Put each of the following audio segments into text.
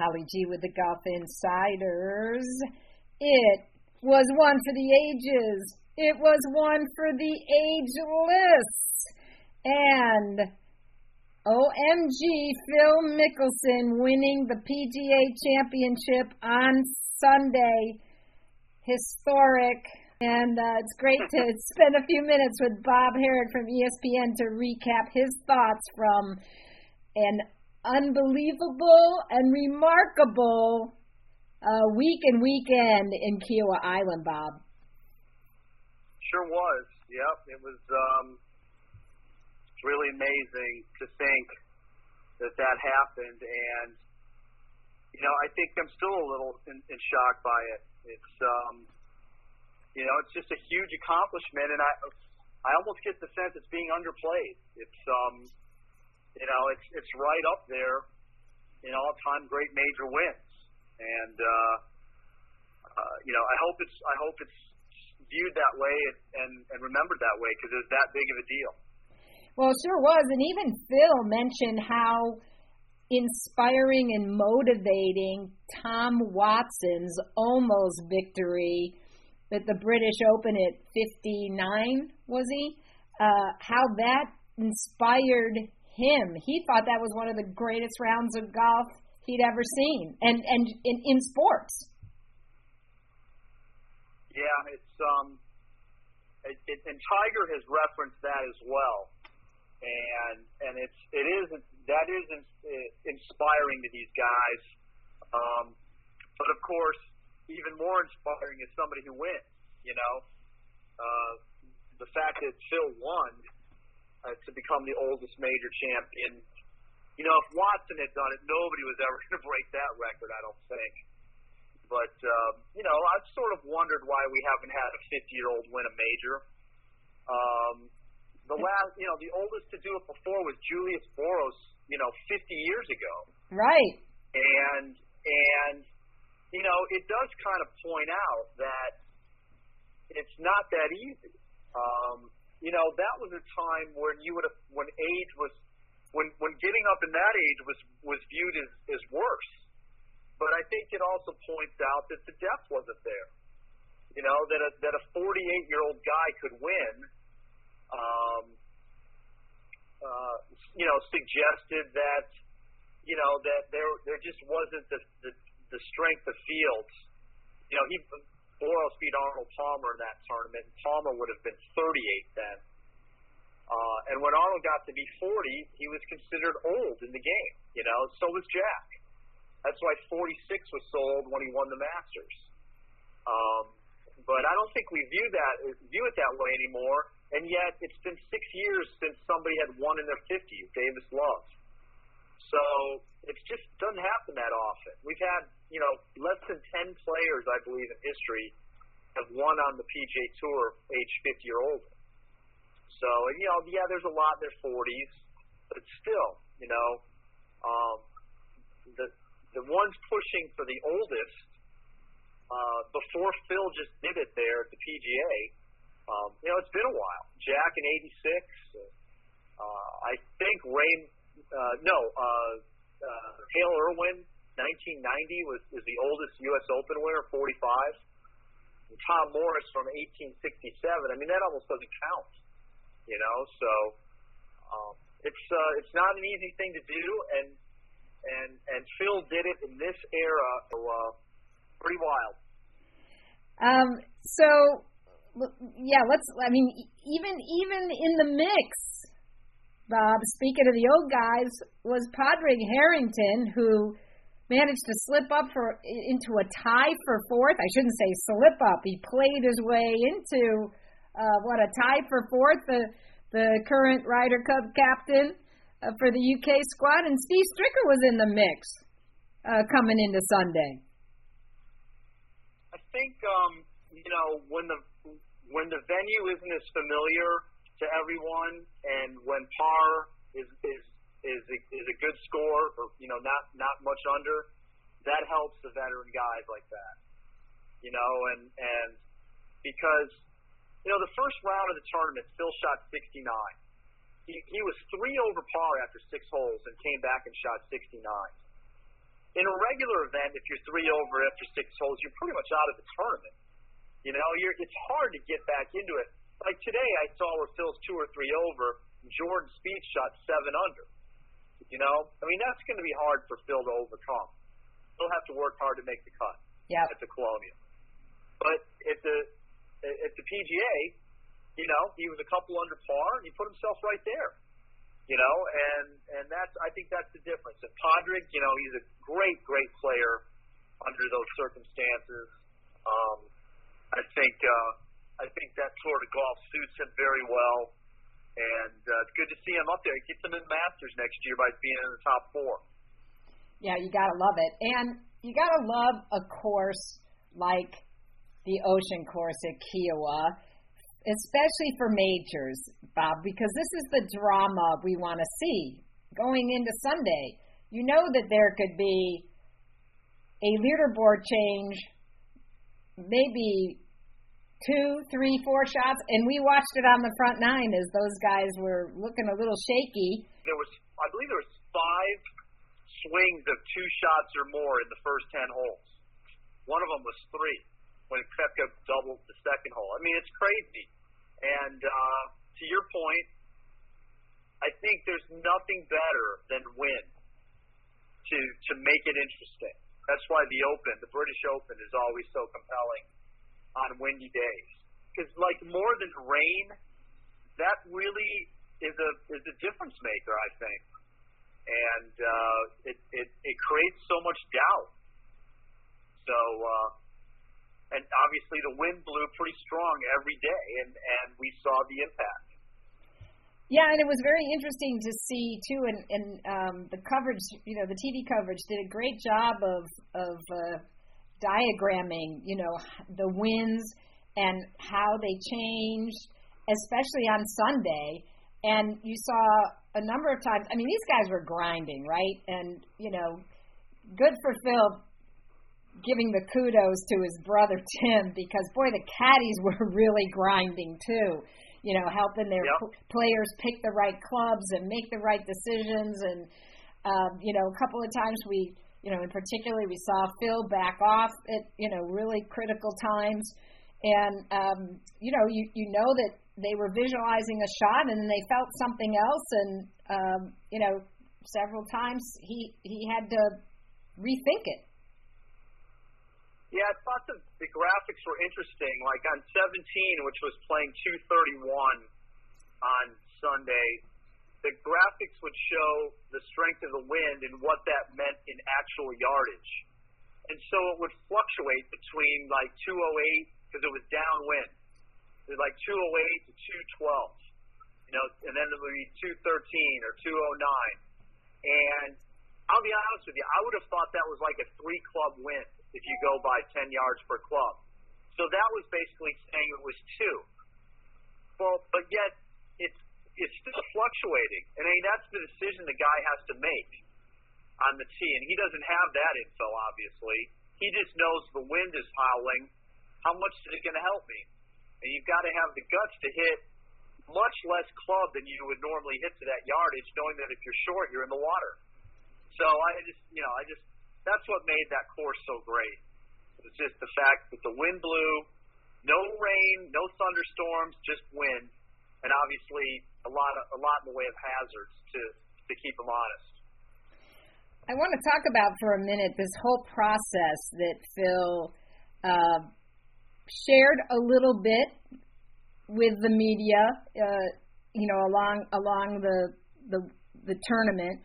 Holly G with the Golf Insiders. It was one for the ages. It was one for the ageless. And OMG Phil Mickelson winning the PGA Championship on Sunday. Historic. And uh, it's great to spend a few minutes with Bob Harig from ESPN to recap his thoughts from an unbelievable and remarkable uh, week and weekend in Kiawah Island, Bob. Sure was. Yep, it was um, really amazing to think that that happened, and you know, I think I'm still a little in, in shock by it. It's um, you know, it's just a huge accomplishment, and I I almost get the sense it's being underplayed. It's um, you know, it's it's right up there in all-time great major wins and uh, uh, you know, I hope it's I hope it's viewed that way and and remembered that way because it was that big of a deal. Well, it sure was, and even Phil mentioned how inspiring and motivating Tom Watson's almost victory at the British Open at 59 was he? Uh, how that inspired him. He thought that was one of the greatest rounds of golf he'd ever seen, and and in, in sports. Yeah, it's um, it, it, and Tiger has referenced that as well, and and it's it is that is inspiring to these guys, um, but of course, even more inspiring is somebody who wins. You know, uh, the fact that Phil won uh, to become the oldest major champion you know, if Watson had done it, nobody was ever going to break that record, I don't think. But, um, you know, I've sort of wondered why we haven't had a 50 year old win a major. Um, the last, you know, the oldest to do it before was Julius Boros, you know, 50 years ago. Right. And, and, you know, it does kind of point out that it's not that easy. Um, you know, that was a time when you would have, when age was when when getting up in that age was was viewed as as worse. But I think it also points out that the depth wasn't there. You know that a that a 48 year old guy could win. Um, uh, you know, suggested that you know that there there just wasn't the the, the strength of fields. You know, he Boros beat Arnold Palmer in that tournament, and Palmer would have been 38 then. Uh, and when Arnold got to be 40, he was considered old in the game. You know, so was Jack. That's why 46 was sold when he won the Masters. Um, but I don't think we view that view it that way anymore. And yet, it's been six years since somebody had won in their 50s, Davis Love. So it just doesn't happen that often. We've had, you know, less than 10 players, I believe, in history have won on the PGA Tour age 50 or older. So, and, you know, yeah, there's a lot in their 40s, but still, you know, um, the the ones pushing for the oldest uh, before Phil just did it there at the PGA. Um, you know, it's been a while. Jack in '86. Uh, I think Ray. Uh, no, uh, uh, Hale Irwin, 1990 was was the oldest U.S. Open winner, 45. And Tom Morris from 1867. I mean, that almost doesn't count. You know, so um, it's uh, it's not an easy thing to do, and and and Phil did it in this era, so uh, pretty wild. Um. So yeah, let's. I mean, even even in the mix, Bob. Speaking of the old guys, was Padraig Harrington who managed to slip up for into a tie for fourth. I shouldn't say slip up. He played his way into uh, what a tie for fourth, the the current Ryder Cup captain uh, for the UK squad, and Steve Stricker was in the mix uh, coming into Sunday. I think um, you know when the when the venue isn't as familiar to everyone, and when par is is is a, is a good score, or you know not not much under, that helps the veteran guys like that. You know, and and because you know, the first round of the tournament, Phil shot 69. He, he was three over par after six holes and came back and shot 69. in a regular event, if you're three over after six holes, you're pretty much out of the tournament. You know, you're, it's hard to get back into it. Like today, I saw where Phil's two or three over, Jordan Spieth shot seven under. You know, I mean that's going to be hard for Phil to overcome. He'll have to work hard to make the cut yep. at the Colonial. But at the at the PGA, you know, he was a couple under par, and he put himself right there. You know, and and that's I think that's the difference. And Padraig, you know, he's a great great player under those circumstances. Um, I think uh, I think that sort of golf suits him very well, and uh, it's good to see him up there. He gets him in Masters next year by being in the top four. Yeah, you gotta love it, and you gotta love a course like the Ocean Course at Kiawah, especially for majors, Bob, because this is the drama we want to see going into Sunday. You know that there could be a leaderboard change, maybe two, three, four shots, and we watched it on the front nine as those guys were looking a little shaky. There was, I believe, there was five swings of two shots or more in the first ten holes. One of them was three when Koepka doubled the second hole. I mean, it's crazy. And uh, to your point, I think there's nothing better than win to to make it interesting. That's why the Open, the British Open, is always so compelling on windy days. Because like more than rain, that really is a is a difference maker, I think. And uh, it, it it creates so much doubt. So uh, and obviously the wind blew pretty strong every day, and and we saw the impact. Yeah, and it was very interesting to see too, and, and um, the coverage, you know, the TV coverage did a great job of of uh, diagramming, you know, the winds and how they changed, especially on Sunday. And you saw a number of times. I mean, these guys were grinding, right? And you know, good for Phil giving the kudos to his brother Tim because boy, the caddies were really grinding too. You know, helping their yep. p- players pick the right clubs and make the right decisions. And um, you know, a couple of times we, you know, in particular, we saw Phil back off at you know really critical times. And um, you know, you you know that they were visualizing a shot and they felt something else. And um, you know, several times he he had to rethink it. Yeah, I thought the, the graphics were interesting. Like on 17, which was playing 231 on Sunday, the graphics would show the strength of the wind and what that meant in actual yardage. And so it would fluctuate between like 208 because it was downwind. It was like 208 to 212, you know, and then it would be 213 or 209. And I'll be honest with you, I would have thought that was like a three club wind if you go by 10 yards per club. So that was basically saying it was two. Well, but yet it's it's still fluctuating, and I mean that's the decision the guy has to make on the tee, and he doesn't have that info obviously. He just knows the wind is howling. How much is it going to help me? And you've got to have the guts to hit much less club than you would normally hit to that yardage, knowing that if you're short, you're in the water. So I just, you know, I just that's what made that course so great. It's just the fact that the wind blew, no rain, no thunderstorms, just wind, and obviously a lot of, a lot in the way of hazards to to keep them honest. I want to talk about for a minute this whole process that Phil uh, shared a little bit with the media, uh, you know, along along the the, the tournament,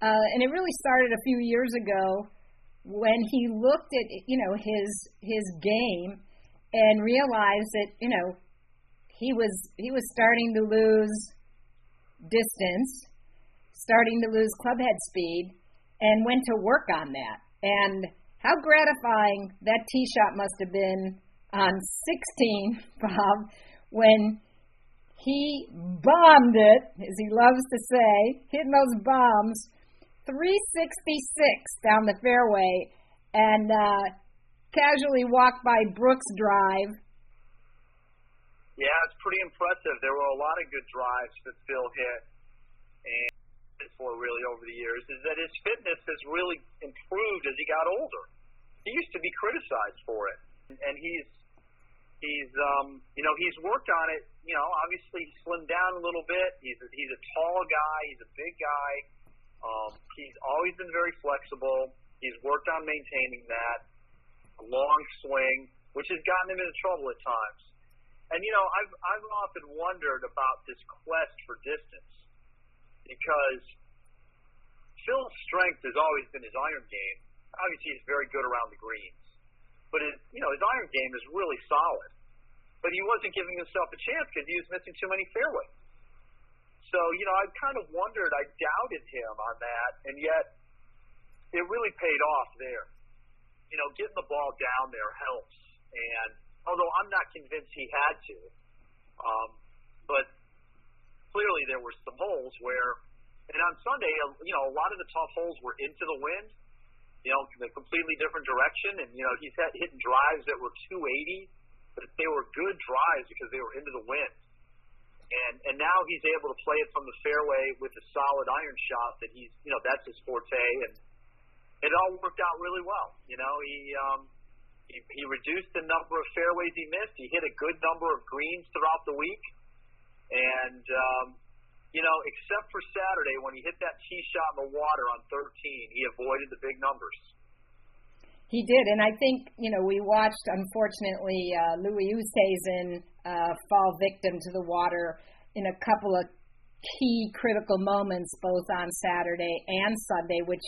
uh, and it really started a few years ago when he looked at you know his his game and realized that you know he was he was starting to lose distance, starting to lose club head speed, and went to work on that. And how gratifying that tee shot must have been on 16, Bob, when he bombed it, as he loves to say, hitting those bombs 366 down the fairway and uh, casually walked by Brooks Drive. Yeah, it's pretty impressive. There were a lot of good drives that Phil hit. And for really over the years is that his fitness has really improved as he got older. He used to be criticized for it, and he's he's um you know he's worked on it. You know, obviously he slimmed down a little bit. He's a, he's a tall guy. He's a big guy. Um, he's always been very flexible. He's worked on maintaining that long swing, which has gotten him into trouble at times. And you know, I've I've often wondered about this quest for distance because Phil's strength has always been his iron game. Obviously, he's very good around the greens, but his you know his iron game is really solid. But he wasn't giving himself a chance because he was missing too many fairways. So you know, I kind of wondered, I doubted him on that, and yet it really paid off there. You know, getting the ball down there helps, and although I'm not convinced he had to, um, but clearly there were some holes where, and on Sunday, you know, a lot of the tough holes were into the wind, you know, in a completely different direction, and you know, he's had hitting drives that were 280, but they were good drives because they were into the wind. And and now he's able to play it from the fairway with a solid iron shot that he's, you know, that's his forte, and it all worked out really well. You know, he um, he, he reduced the number of fairways he missed. He hit a good number of greens throughout the week. And, um, you know, except for Saturday when he hit that tee shot in the water on 13, he avoided the big numbers. He did, and I think you know we watched unfortunately uh, Louis Oosthuizen uh, fall victim to the water in a couple of key critical moments, both on Saturday and Sunday, which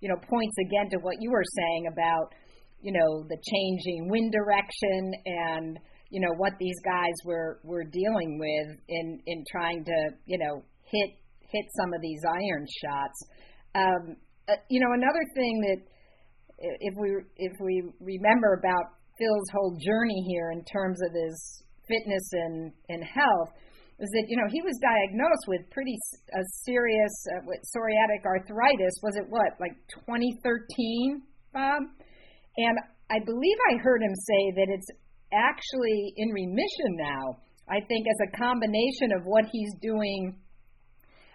you know points again to what you were saying about you know the changing wind direction and you know what these guys were were dealing with in in trying to you know hit hit some of these iron shots. Um, uh, you know another thing that if we if we remember about Phil's whole journey here in terms of his fitness and and health is that you know he was diagnosed with pretty a serious uh, psoriatic arthritis. Was it what like 2013, Bob? And I believe I heard him say that it's actually in remission now. I think as a combination of what he's doing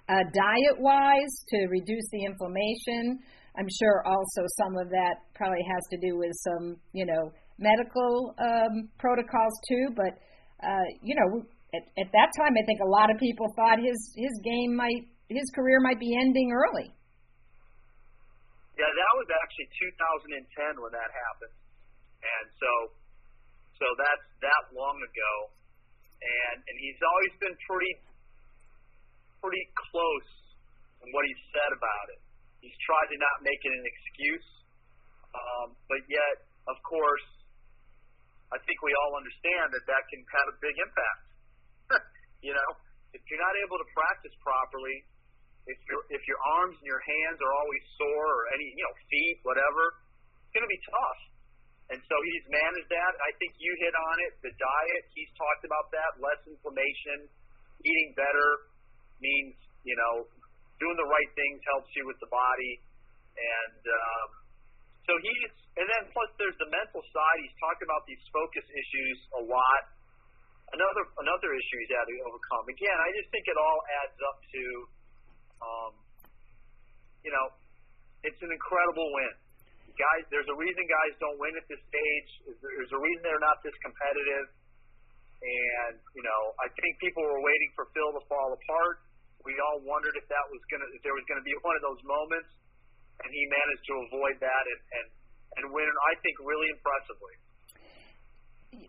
uh, diet wise to reduce the inflammation. I'm sure also some of that probably has to do with some, you know, medical um, protocols too. But uh, you know, at, at that time, I think a lot of people thought his his game might his career might be ending early. Yeah, that was actually 2010 when that happened, and so so that's that long ago, and and he's always been pretty pretty close in what he's said about it. He's tried to not make it an excuse, um, but yet, of course, I think we all understand that that can have a big impact. you know, if you're not able to practice properly, if your if your arms and your hands are always sore or any you know feet whatever, it's going to be tough. And so he's managed that. I think you hit on it. The diet, he's talked about that. Less inflammation, eating better means, you know, doing the right things helps you with the body. And um, so he's, and then plus there's the mental side. He's talked about these focus issues a lot. Another another issue he's had to overcome. Again, I just think it all adds up to, um, you know, it's an incredible win guys, there's a reason guys don't win at this stage. There's a reason they're not this competitive. And you know, I think people were waiting for Phil to fall apart. We all wondered if that was gonna, if there was gonna be one of those moments, and he managed to avoid that and and and win. I think really impressively.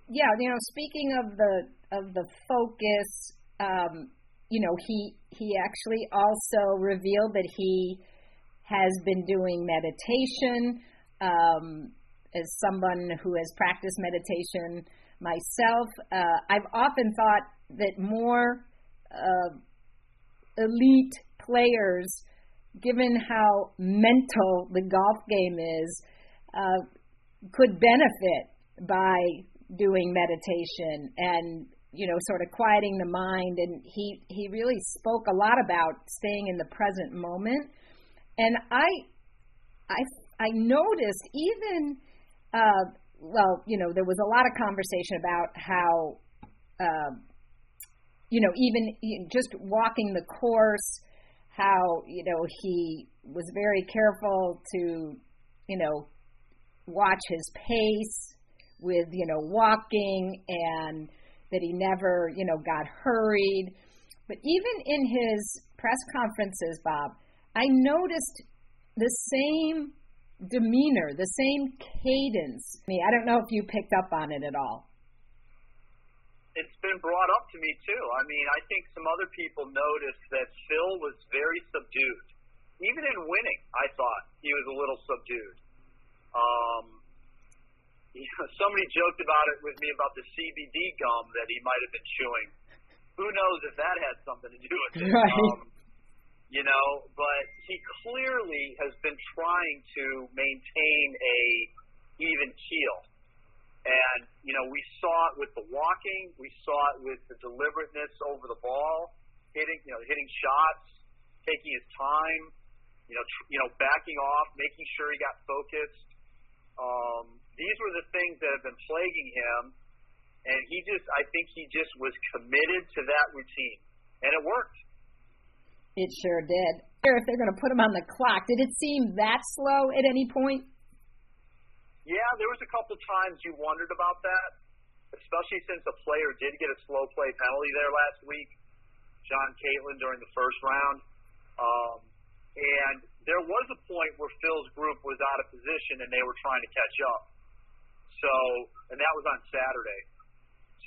Yeah, you know, speaking of the of the focus, um, you know, he he actually also revealed that he has been doing meditation. Um, as someone who has practiced meditation myself, uh, I've often thought that more uh, elite players, given how mental the golf game is, uh, could benefit by doing meditation. And you know sort of quieting the mind and he he really spoke a lot about staying in the present moment. And i i I noticed even, uh, well, you know, there was a lot of conversation about how, uh, you know, even just walking the course, how you know he was very careful to you know watch his pace with you know walking and that he never you know got hurried but even in his press conferences bob i noticed the same demeanor the same cadence i don't know if you picked up on it at all it's been brought up to me too. I mean, I think some other people noticed that Phil was very subdued. Even in winning, I thought he was a little subdued. Um, you know, somebody joked about it with me about the CBD gum that he might have been chewing. Who knows if that had something to do with it? Right. Um, you know, but he clearly has been trying to maintain a even keel and, you know, we saw it with the walking, we saw it with the deliberateness over the ball, hitting, you know, hitting shots, taking his time, you know, tr- you know, backing off, making sure he got focused. Um, these were the things that have been plaguing him, and he just, I think he just was committed to that routine, and it worked. It sure did. If they're going to put him on the clock, did it seem that slow at any point? Yeah, there was a couple times you wondered about that, especially since a player did get a slow play penalty there last week, John Catlin during the first round. Um, and there was a point where Phil's group was out of position and they were trying to catch up. So, and that was on Saturday.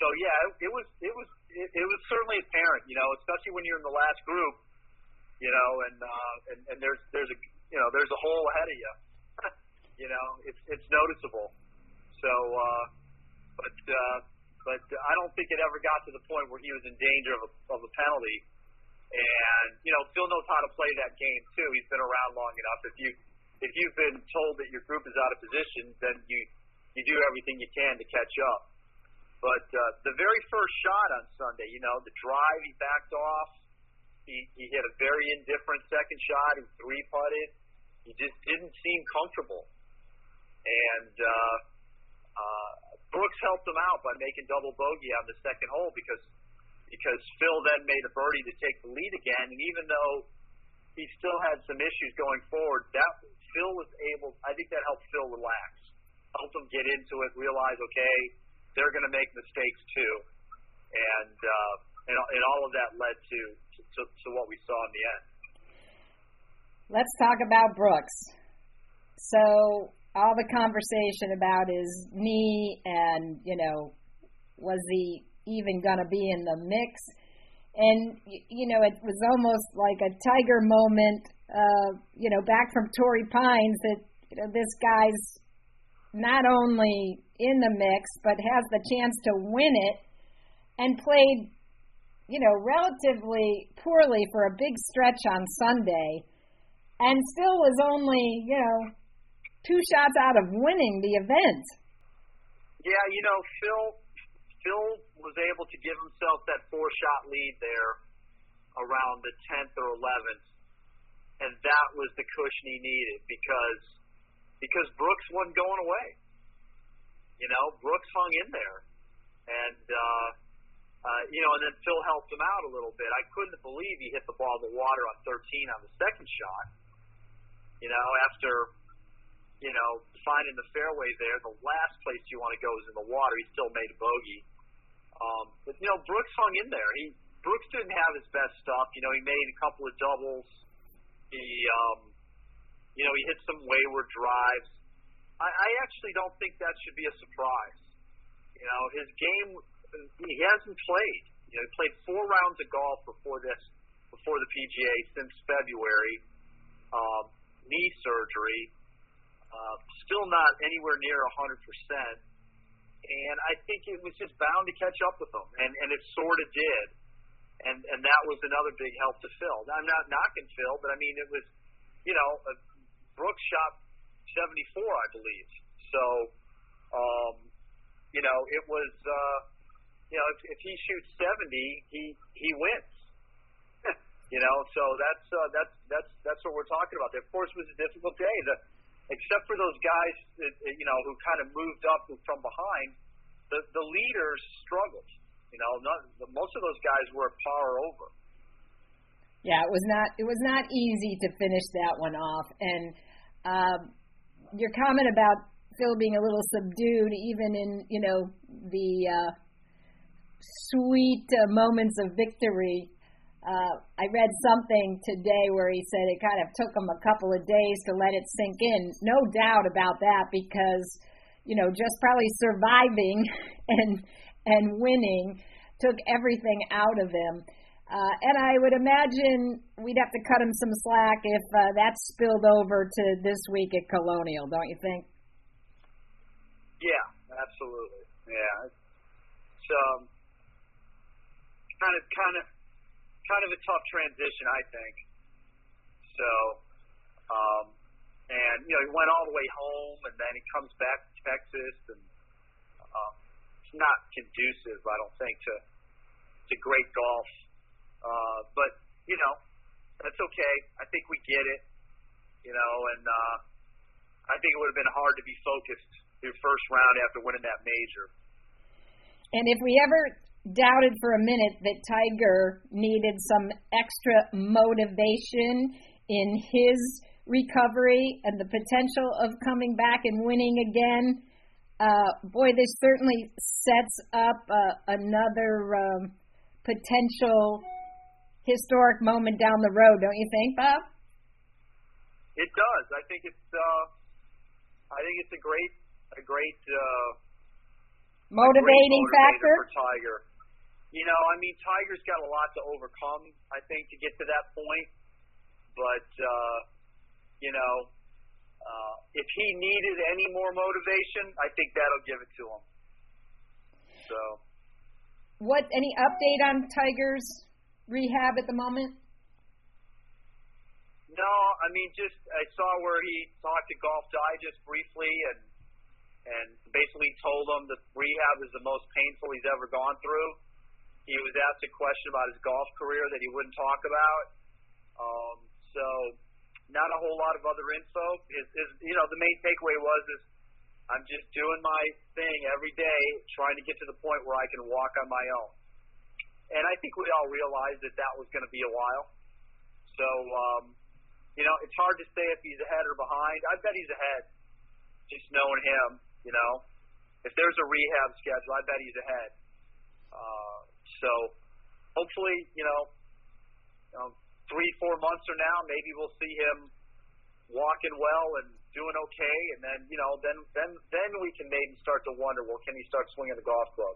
So yeah, it, it was it was it, it was certainly apparent, you know, especially when you're in the last group, you know, and uh, and, and there's there's a you know there's a hole ahead of you. You know, it's it's noticeable. So, uh, but uh, but I don't think it ever got to the point where he was in danger of a, of a penalty. And you know, Phil knows how to play that game too. He's been around long enough. If you if you've been told that your group is out of position, then you you do everything you can to catch up. But uh, the very first shot on Sunday, you know, the drive he backed off. He he hit a very indifferent second shot. He three putted. He just didn't seem comfortable and uh, uh, Brooks helped him out by making double bogey on the second hole because because Phil then made a birdie to take the lead again, and even though he still had some issues going forward, that Phil was able. I think that helped Phil relax, helped him get into it, realize okay, they're going to make mistakes too, and uh, and and all of that led to, to to what we saw in the end. Let's talk about Brooks. So all the conversation about his knee and you know was he even going to be in the mix and you know it was almost like a tiger moment uh you know back from Torrey Pines that you know this guy's not only in the mix but has the chance to win it and played you know relatively poorly for a big stretch on Sunday and still was only you know two shots out of winning the event. Yeah, you know, Phil Phil was able to give himself that four shot lead there around the tenth or eleventh, and that was the cushion he needed because because Brooks wasn't going away. You know, Brooks hung in there, and uh, uh, you know, and then Phil helped him out a little bit. I couldn't believe he hit the ball in the water on 13 on the second shot. You know, after you know, finding the fairway there. The last place you want to go is in the water. He still made a bogey. Um, but you know, Brooks hung in there. He Brooks didn't have his best stuff. You know, he made a couple of doubles. He, um, you know, he hit some wayward drives. I, I actually don't think that should be a surprise. You know, his game he hasn't played. You know, he played four rounds of golf before this, before the PGA since February. Um, knee surgery uh, still not anywhere near 100%. And I think it was just bound to catch up with them, and, and it sort of did. And, and that was another big help to Phil. I'm not knocking Phil, but I mean, it was, you know, Brooks shot 74, I believe. So, um, you know, it was, uh, you know, if, if he shoots 70, he he wins. you know, so that's uh, that's that's that's what we're talking about. Of course, was a difficult day. The except for those guys that you know who kind of moved up from behind, the the leaders struggled. You know, not, most of those guys were par over. Yeah, it was not it was not easy to finish that one off. And uh, your comment about Phil being a little subdued, even in you know the uh, sweet uh, moments of victory. Uh, I read something today where he said it kind of took him a couple of days to let it sink in. No doubt about that because you know just probably surviving and and winning took everything out of him. Uh, and I would imagine we'd have to cut him some slack if uh, that spilled over to this week at Colonial, don't you think? Yeah, absolutely. Yeah, it's um, kind of, kind of, kind of a tough transition, I think. So, um, and you know, he went all the way home, and then he comes back to Texas, and um, it's not conducive, I don't think, to to great golf uh, but you know, that's okay. I think we get it. You know, and uh, I think it would have been hard to be focused through first round after winning that major. And if we ever doubted for a minute that Tiger needed some extra motivation in his recovery and the potential of coming back and winning again, uh, boy, this certainly sets up uh, another um, potential historic moment down the road, don't you think, Bob? It does. I think it's. Uh, I think it's a great, a great uh, motivating a great factor for Tiger. You know, I mean, Tiger's got a lot to overcome. I think to get to that point, but uh, you know, uh, if he needed any more motivation, I think that'll give it to him. So, what? Any update on Tiger's rehab at the moment? No, I mean just I saw where he talked to Golf Digest briefly and and basically told him that rehab is the most painful he's ever gone through. He was asked a question about his golf career that he wouldn't talk about. Um, so not a whole lot of other info. Is, is you know the main takeaway was is I'm just doing my thing every day, trying to get to the point where I can walk on my own. And I think we all realized that that was going to be a while. So, um, you know, it's hard to say if he's ahead or behind. I bet he's ahead, just knowing him. You know, if there's a rehab schedule, I bet he's ahead. Uh, so, hopefully, you know, you know, three, four months from now, maybe we'll see him walking well and doing okay, and then you know, then then then we can maybe start to wonder, well, can he start swinging the golf club?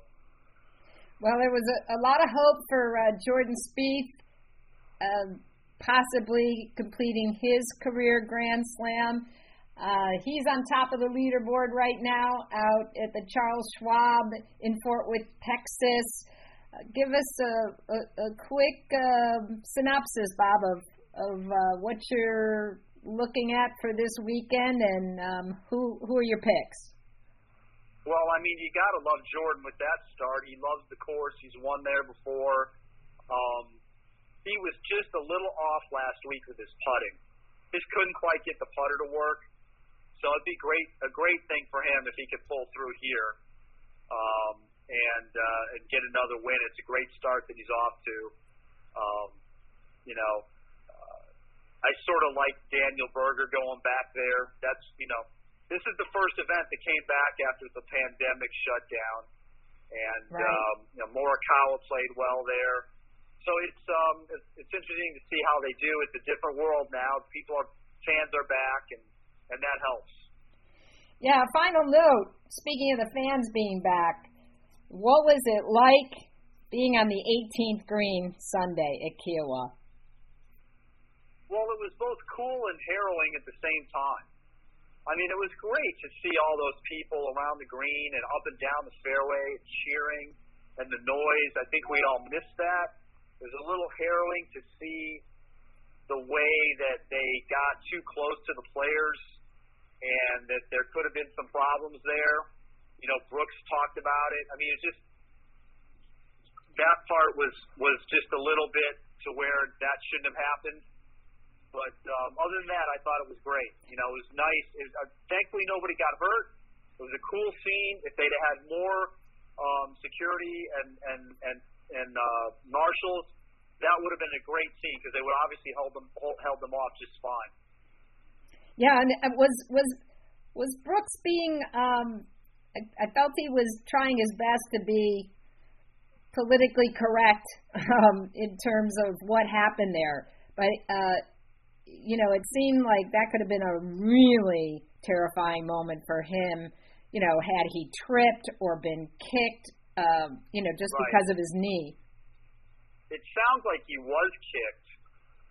Well, there was a, a lot of hope for uh, Jordan Spieth uh, possibly completing his career Grand Slam. Uh, he's on top of the leaderboard right now out at the Charles Schwab in Fort Worth, Texas. Uh, give us a, a, a quick uh, synopsis, Bob, of, of uh, what you're looking at for this weekend and um, who, who are your picks? Well, I mean, you got to love Jordan with that start. He loves the course. He's won there before. Um, he was just a little off last week with his putting. Just couldn't quite get the putter to work. So it'd be great, a great thing for him if he could pull through here um, and uh, and get another win. It's a great start that he's off to. Um, you know, uh, I sort of like Daniel Berger going back there. That's you know this is the first event that came back after the pandemic shutdown, and right. um, you know Morikawa played well there. So it's um it's, it's interesting to see how they do. It's a different world now. People are fans are back, and and that helps. Yeah. Final note. Speaking of the fans being back, what was it like being on the 18th green Sunday at Kiawah? Well, it was both cool and harrowing at the same time. I mean, it was great to see all those people around the green and up and down the fairway cheering and the noise. I think we all missed that. It was a little harrowing to see the way that they got too close to the players and that there could have been some problems there. You know, Brooks talked about it. I mean, it's just that part was was just a little bit to where that shouldn't have happened. But um, other than that, I thought it was great. You know, it was nice. It was, uh, thankfully, nobody got hurt. It was a cool scene. If they'd had more um, security and and and and uh, marshals, that would have been a great scene because they would obviously hold them hold, held them off just fine. Yeah, and was was was Brooks being? Um, I, I felt he was trying his best to be politically correct um, in terms of what happened there, but uh, you know, it seemed like that could have been a really terrifying moment for him. You know, had he tripped or been kicked, um, you know, just right. because of his knee it sounds like he was kicked,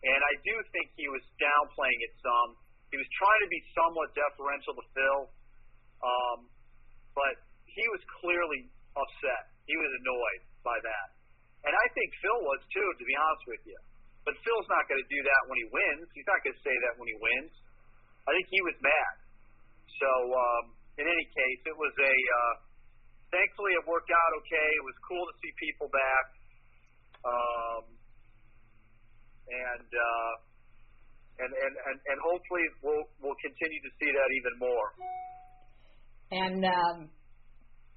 and I do think he was downplaying it some. He was trying to be somewhat deferential to Phil, um, but he was clearly upset. He was annoyed by that, and I think Phil was too, to be honest with you. But Phil's not going to do that when he wins. He's not going to say that when he wins. I think he was mad. So um, in any case, it was a. Uh, thankfully, it worked out okay. It was cool to see people back. Um, and, uh, and, and, and, and hopefully we'll, we'll continue to see that even more. And um,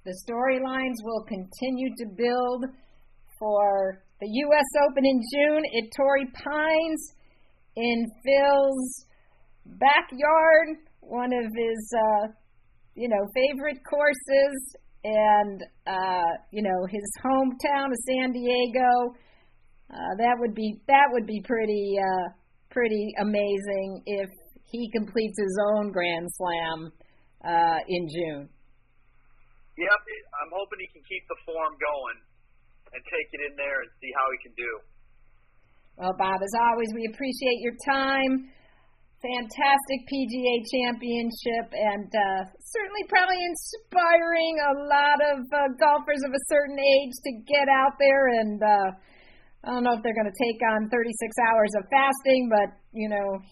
the storylines will continue to build for the U.S. Open in June at Torrey Pines in Phil's backyard, one of his, uh, you know, favorite courses and uh, you know his hometown of San Diego. Uh, that would be that would be pretty uh, pretty amazing if he completes his own Grand Slam uh, in June. Yep, I'm hoping he can keep the form going and take it in there and see how he can do. Well, Bob, as always, we appreciate your time fantastic PGA championship and uh, certainly probably inspiring a lot of uh, golfers of a certain age to get out there and uh, I don't know if they're going to take on 36 hours of fasting, but you know,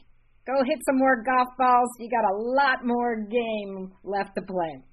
go hit some more golf balls. You got a lot more game left to play.